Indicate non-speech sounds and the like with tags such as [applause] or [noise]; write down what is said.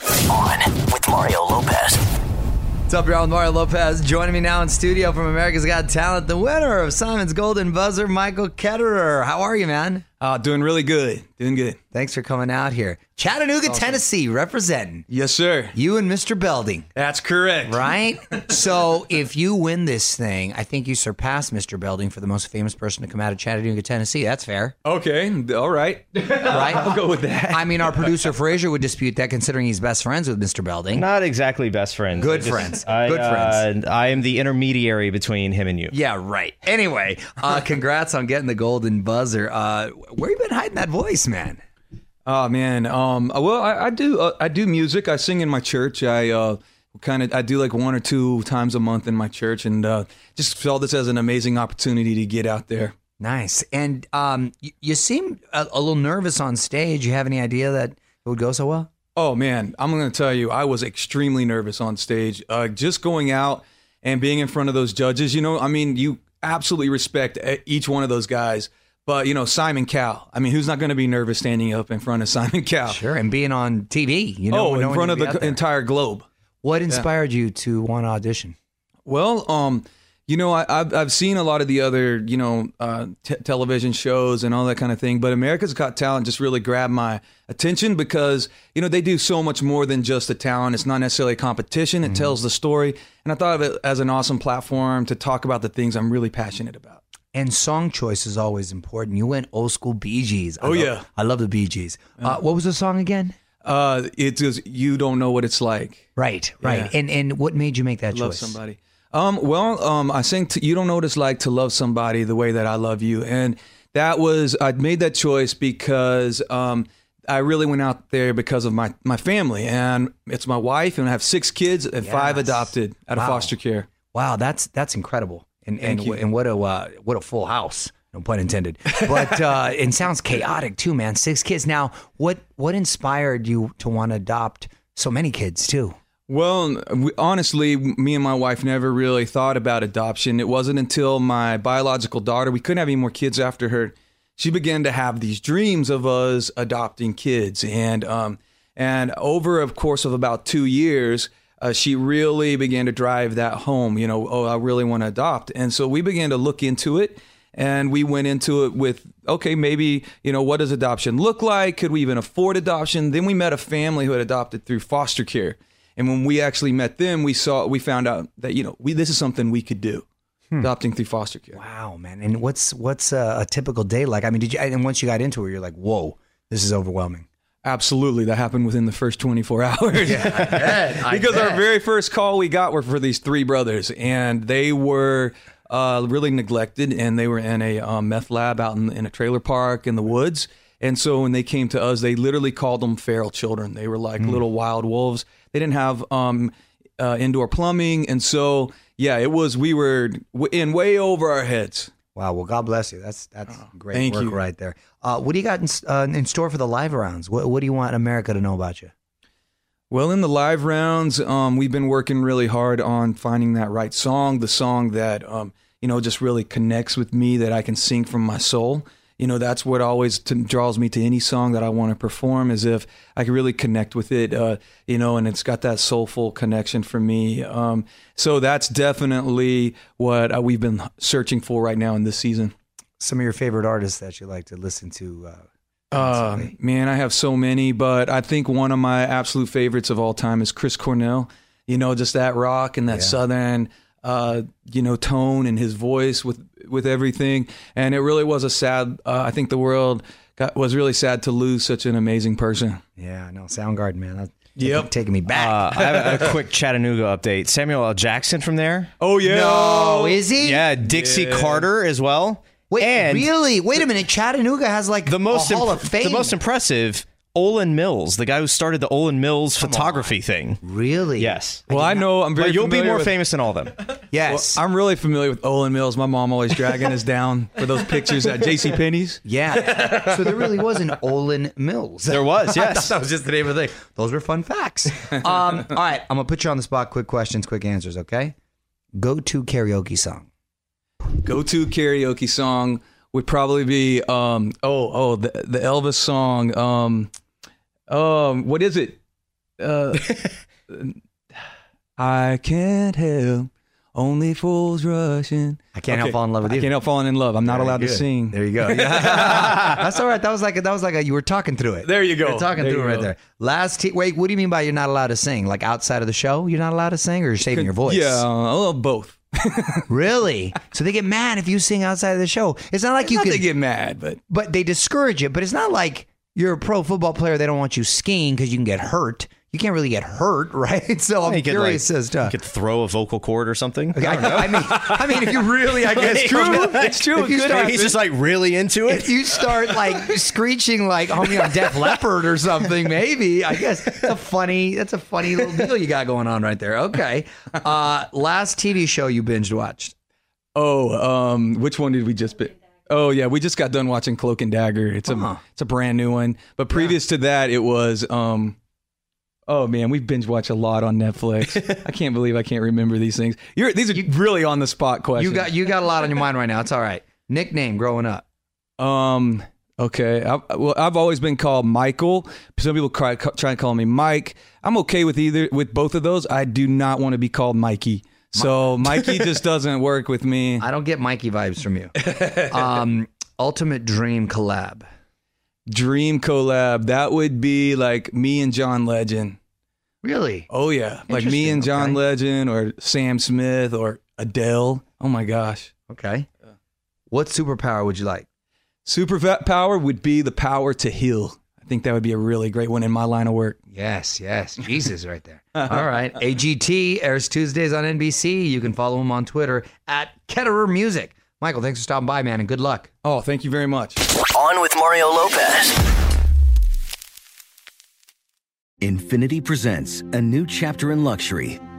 On with Mario Lopez. What's up, y'all? Mario Lopez joining me now in studio from America's Got Talent, the winner of Simon's Golden Buzzer, Michael Ketterer. How are you, man? Uh, doing really good. Doing good. Thanks for coming out here. Chattanooga, Tennessee, representing. Yes, sir. You and Mr. Belding, That's correct. right? [laughs] so if you win this thing, I think you surpass Mr. Belding for the most famous person to come out of Chattanooga, Tennessee. That's fair, Okay. All right. right? [laughs] I'll go with that. I mean, our producer Frazier would dispute that, considering he's best friends with Mr. Belding. Not exactly best friends. Good I just- friends. I, Good friends. uh, I am the intermediary between him and you. Yeah, right. Anyway, uh, congrats on getting the golden buzzer. Uh, where you been hiding that voice, man? Oh man. Um. Well, I, I do. Uh, I do music. I sing in my church. I uh, kind of. I do like one or two times a month in my church, and uh, just saw this as an amazing opportunity to get out there. Nice. And um, you, you seem a, a little nervous on stage. You have any idea that it would go so well? Oh man, I'm going to tell you, I was extremely nervous on stage. Uh, just going out and being in front of those judges. You know, I mean, you absolutely respect e- each one of those guys. But you know, Simon Cowell. I mean, who's not going to be nervous standing up in front of [laughs] Simon Cowell? Sure. And being on TV, you know, oh, in front of the entire globe. What inspired you to want to audition? Well, um, you know, I, I've I've seen a lot of the other you know uh, t- television shows and all that kind of thing, but America's Got Talent just really grabbed my attention because you know they do so much more than just the talent. It's not necessarily a competition; it tells the story, and I thought of it as an awesome platform to talk about the things I'm really passionate about. And song choice is always important. You went old school Bee Gees. I Oh, love- yeah. I love the Bee Gees. Uh, what was the song again? Uh, it's just you don't know what it's like. Right, right. Yeah. And and what made you make that love choice? somebody. Um, well, um, I think you don't know what it's like to love somebody the way that I love you, and that was I made that choice because um, I really went out there because of my my family, and it's my wife, and I have six kids and five adopted out of foster care. Wow, that's that's incredible. And and, and what a uh, what a full house. No pun intended. But [laughs] uh, it sounds chaotic too, man. Six kids. Now, what what inspired you to want to adopt so many kids too? Well, we, honestly, me and my wife never really thought about adoption. It wasn't until my biological daughter, we couldn't have any more kids after her. She began to have these dreams of us adopting kids, and um, and over a course of about two years, uh, she really began to drive that home. You know, oh, I really want to adopt, and so we began to look into it. And we went into it with, okay, maybe, you know, what does adoption look like? Could we even afford adoption? Then we met a family who had adopted through foster care. And when we actually met them, we saw we found out that you know we this is something we could do, adopting through foster care. Wow, man. And what's what's a, a typical day like? I mean, did you? And once you got into it, you're like, whoa, this is overwhelming. Absolutely, that happened within the first 24 [laughs] hours. I [laughs] because our very first call we got were for these three brothers, and they were uh, really neglected, and they were in a um, meth lab out in, in a trailer park in the woods. And so when they came to us, they literally called them feral children. They were like little wild wolves. They didn't have um, uh, indoor plumbing, and so yeah, it was we were in way over our heads. Wow. Well, God bless you. That's that's great thank work you. right there. Uh, what do you got in, uh, in store for the live rounds? What, what do you want America to know about you? Well, in the live rounds, um, we've been working really hard on finding that right song, the song that um, you know just really connects with me, that I can sing from my soul. You know, that's what always t- draws me to any song that I want to perform, is if I can really connect with it. Uh, you know, and it's got that soulful connection for me. Um, so that's definitely what uh, we've been searching for right now in this season. Some of your favorite artists that you like to listen to. Uh, Uh, man, I have so many, but I think one of my absolute favorites of all time is Chris Cornell. You know, just that rock and that Yeah. southern, uh, you know, tone and his voice with with everything. And it really was a sad. Uh, I think the world got, was really sad to lose such an amazing person. yeah, no, know. Soundgarden, man. That's Yep. taking me back. Uh, I have a [laughs] quick Chattanooga update. Samuel L. Jackson from there. Oh yeah. no, is he? Yeah, Dixie Carter as well. Wait, and really? Wait a minute. Chattanooga has like the most a Hall imp- of Fame. the most impressive Olan Mills, the guy who started the Olan Mills photography thing. really? Yes. Well, I know I'm very. But you'll be more with- famous than all of them. [laughs] Yes. I'm really familiar with Olan Mills. My mom always dragging us down for those pictures at J.C. Penney's. yeah. so there really was an Olan Mills. There was, [laughs] yes. that was just the name of the thing. Those were fun facts. Um, all right, I'm gonna put you on the spot. Quick questions, quick answers. Okay. Go to karaoke song. go-to karaoke song would probably be um oh oh the the Elvis song um um what is it uh [laughs] I can't help only fools rushing I can't help falling in love with you. I you. can't help falling in love I'm not Very allowed to sing There you go. [laughs] [laughs] That's all right. That was like a, that was like a, you were talking through it. There you go. You were talking There through it right go. there. Last t- wait, what do you mean by you're not allowed to sing? Like outside of the show, you're not allowed to sing, or you're saving your voice? yeah little both [laughs] Really? So they get mad if you sing outside of the show. It's not like you Not can they get mad but but they discourage it. But it's not like you're a pro football player. They don't want you skiing because you can get hurt. You can't really get hurt, [laughs] right? So I'm You could, curious like, as to. You could throw a vocal cord or something. I, [laughs] I mean, I mean, if you really, I [laughs] guess, It's true. It's true. If you start, He's just like really into if it. you start like screeching like homie on Def Leppard or something, maybe I guess it's a funny. That's a funny little deal you got going on right there. Okay. Uh, last TV show you binge watched. oh um which one did we just be Oh yeah, we just got done watching Cloak and Dagger. It's a Uh-huh. it's a brand new one. But previous to that, it was um Oh man, we binge watch a lot on Netflix. I can't believe I can't remember these things. You're these are really on the spot questions. You got you got a lot on your mind right now. It's all right. Nickname growing up. um okay. I, well, I've always been called Michael. Some people try, try to call me Mike. I'm okay with either with both of those. I do not want to be called Mikey. So Mikey just [laughs] doesn't work with me. I don't get Mikey vibes from you. [laughs] Um, ultimate dream collab. Dream collab. That would be like me and John Legend. Really? Oh yeah, like me and John okay. Legend or Sam Smith or Adele. Oh my gosh. Okay. What superpower would you like? Super vet power would be the power to heal. I think that would be a really great one in my line of work. Yes, yes. [laughs] Jesus right there. [laughs] All right. AGT airs Tuesdays on NBC. You can follow him on Twitter at Ketterer Music. Michael, thanks for stopping by, man, and good luck. Oh, thank you very much. On with Mario Lopez. Infiniti presents a new chapter in luxury,